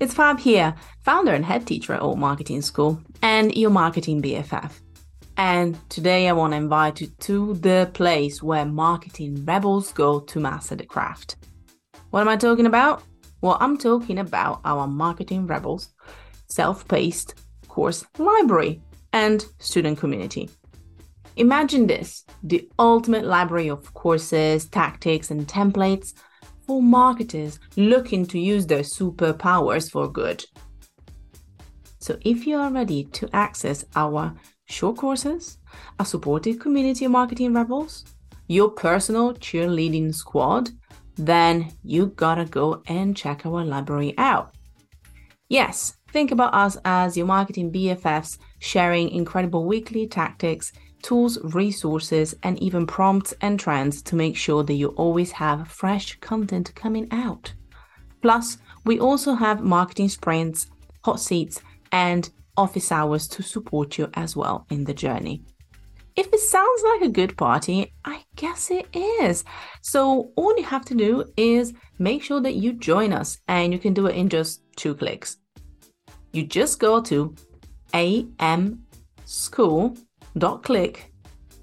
It's Fab here, founder and head teacher at Alt Marketing School, and your marketing BFF. And today I want to invite you to the place where marketing rebels go to master the craft. What am I talking about? Well, I'm talking about our marketing rebels self paced course library and student community. Imagine this the ultimate library of courses, tactics, and templates for marketers looking to use their superpowers for good. So, if you are ready to access our short courses, a supportive community of marketing rebels, your personal cheerleading squad, then you gotta go and check our library out. Yes, think about us as your marketing BFFs sharing incredible weekly tactics tools, resources, and even prompts and trends to make sure that you always have fresh content coming out. Plus, we also have marketing sprints, hot seats, and office hours to support you as well in the journey. If it sounds like a good party, I guess it is. So, all you have to do is make sure that you join us, and you can do it in just two clicks. You just go to amschool.com dot click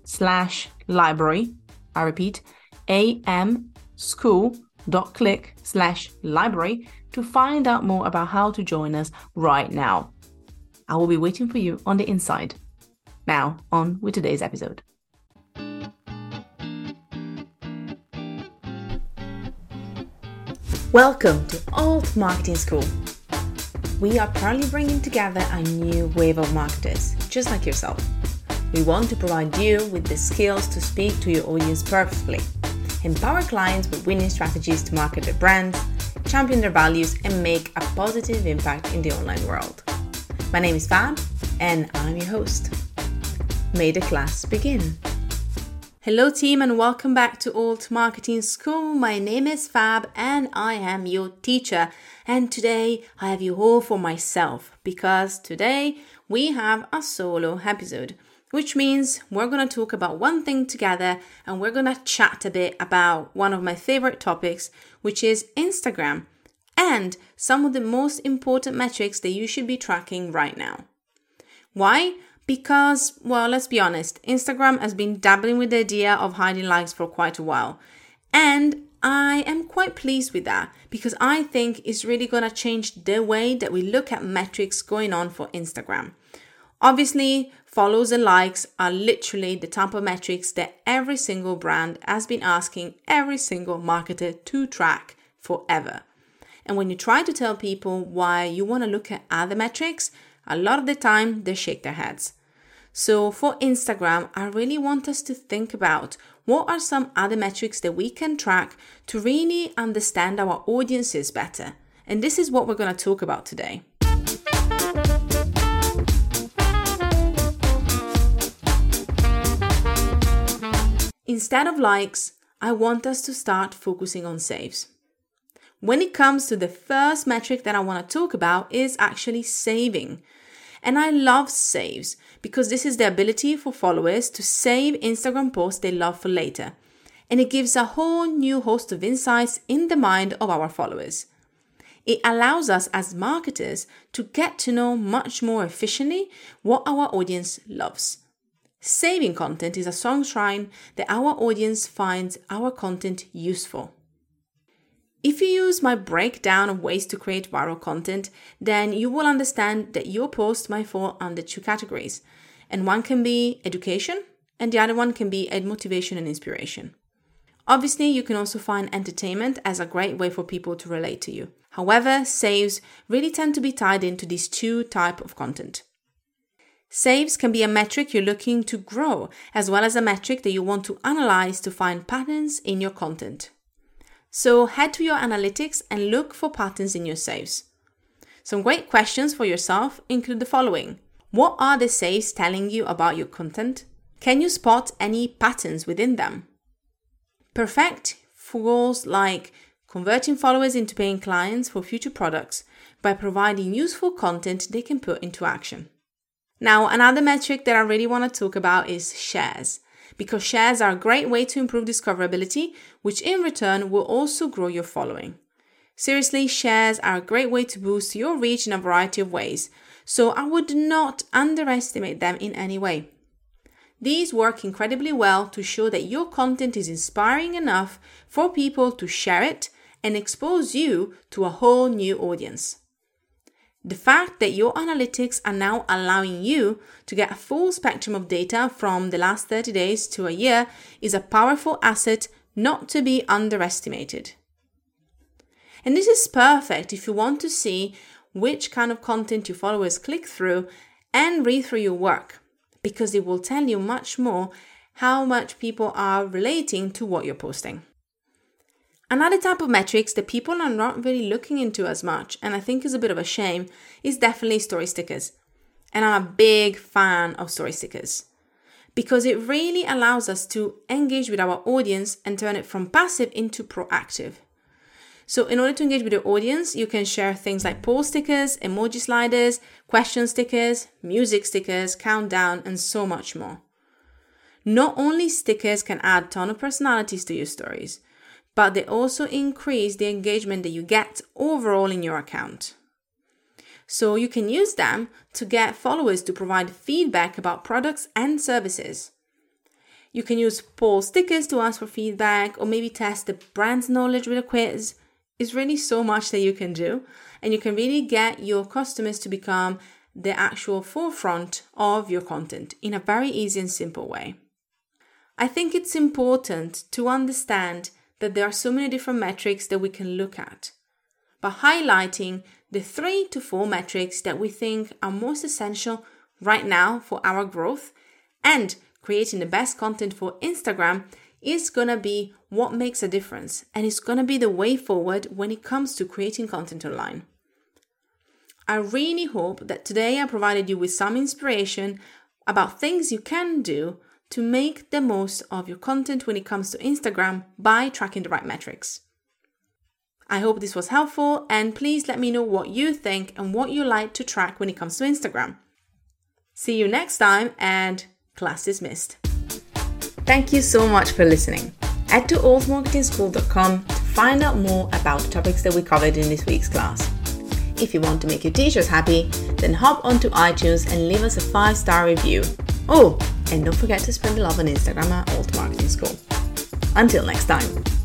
slash library. I repeat, am school click slash library to find out more about how to join us right now. I will be waiting for you on the inside. Now, on with today's episode. Welcome to Alt Marketing School. We are proudly bringing together a new wave of marketers, just like yourself we want to provide you with the skills to speak to your audience perfectly, empower clients with winning strategies to market their brands, champion their values, and make a positive impact in the online world. My name is Fab, and I'm your host. May the class begin. Hello, team, and welcome back to Alt Marketing School. My name is Fab, and I am your teacher. And today I have you all for myself because today we have a solo episode which means we're going to talk about one thing together and we're going to chat a bit about one of my favorite topics, which is Instagram and some of the most important metrics that you should be tracking right now. Why? Because, well, let's be honest, Instagram has been dabbling with the idea of hiding likes for quite a while. And I am quite pleased with that because I think it's really going to change the way that we look at metrics going on for Instagram. Obviously, follows and likes are literally the type of metrics that every single brand has been asking every single marketer to track forever. And when you try to tell people why you want to look at other metrics, a lot of the time they shake their heads. So for Instagram, I really want us to think about what are some other metrics that we can track to really understand our audiences better. And this is what we're going to talk about today. Instead of likes, I want us to start focusing on saves. When it comes to the first metric that I want to talk about is actually saving. And I love saves because this is the ability for followers to save Instagram posts they love for later. And it gives a whole new host of insights in the mind of our followers. It allows us as marketers to get to know much more efficiently what our audience loves. Saving content is a song shrine that our audience finds our content useful. If you use my breakdown of ways to create viral content, then you will understand that your post might fall under two categories. And one can be education, and the other one can be ed motivation and inspiration. Obviously, you can also find entertainment as a great way for people to relate to you. However, saves really tend to be tied into these two type of content. Saves can be a metric you're looking to grow, as well as a metric that you want to analyze to find patterns in your content. So head to your analytics and look for patterns in your saves. Some great questions for yourself include the following What are the saves telling you about your content? Can you spot any patterns within them? Perfect for goals like converting followers into paying clients for future products by providing useful content they can put into action. Now, another metric that I really want to talk about is shares, because shares are a great way to improve discoverability, which in return will also grow your following. Seriously, shares are a great way to boost your reach in a variety of ways, so I would not underestimate them in any way. These work incredibly well to show that your content is inspiring enough for people to share it and expose you to a whole new audience. The fact that your analytics are now allowing you to get a full spectrum of data from the last 30 days to a year is a powerful asset not to be underestimated. And this is perfect if you want to see which kind of content your followers click through and read through your work, because it will tell you much more how much people are relating to what you're posting. Another type of metrics that people are not really looking into as much, and I think is a bit of a shame, is definitely story stickers. And I'm a big fan of story stickers because it really allows us to engage with our audience and turn it from passive into proactive. So, in order to engage with your audience, you can share things like poll stickers, emoji sliders, question stickers, music stickers, countdown, and so much more. Not only stickers can add ton of personalities to your stories, but they also increase the engagement that you get overall in your account. So you can use them to get followers to provide feedback about products and services. You can use poll stickers to ask for feedback or maybe test the brand's knowledge with a quiz. It's really so much that you can do, and you can really get your customers to become the actual forefront of your content in a very easy and simple way. I think it's important to understand that there are so many different metrics that we can look at, but highlighting the three to four metrics that we think are most essential right now for our growth and creating the best content for Instagram is going to be what makes a difference and it's going to be the way forward when it comes to creating content online. I really hope that today I provided you with some inspiration about things you can do to make the most of your content when it comes to Instagram by tracking the right metrics. I hope this was helpful and please let me know what you think and what you like to track when it comes to Instagram. See you next time and class dismissed. Thank you so much for listening. Head to altmarketingschool.com to find out more about the topics that we covered in this week's class. If you want to make your teachers happy, then hop onto iTunes and leave us a five star review. Oh, and don't forget to spread the love on Instagram at Alt Marketing School. Until next time.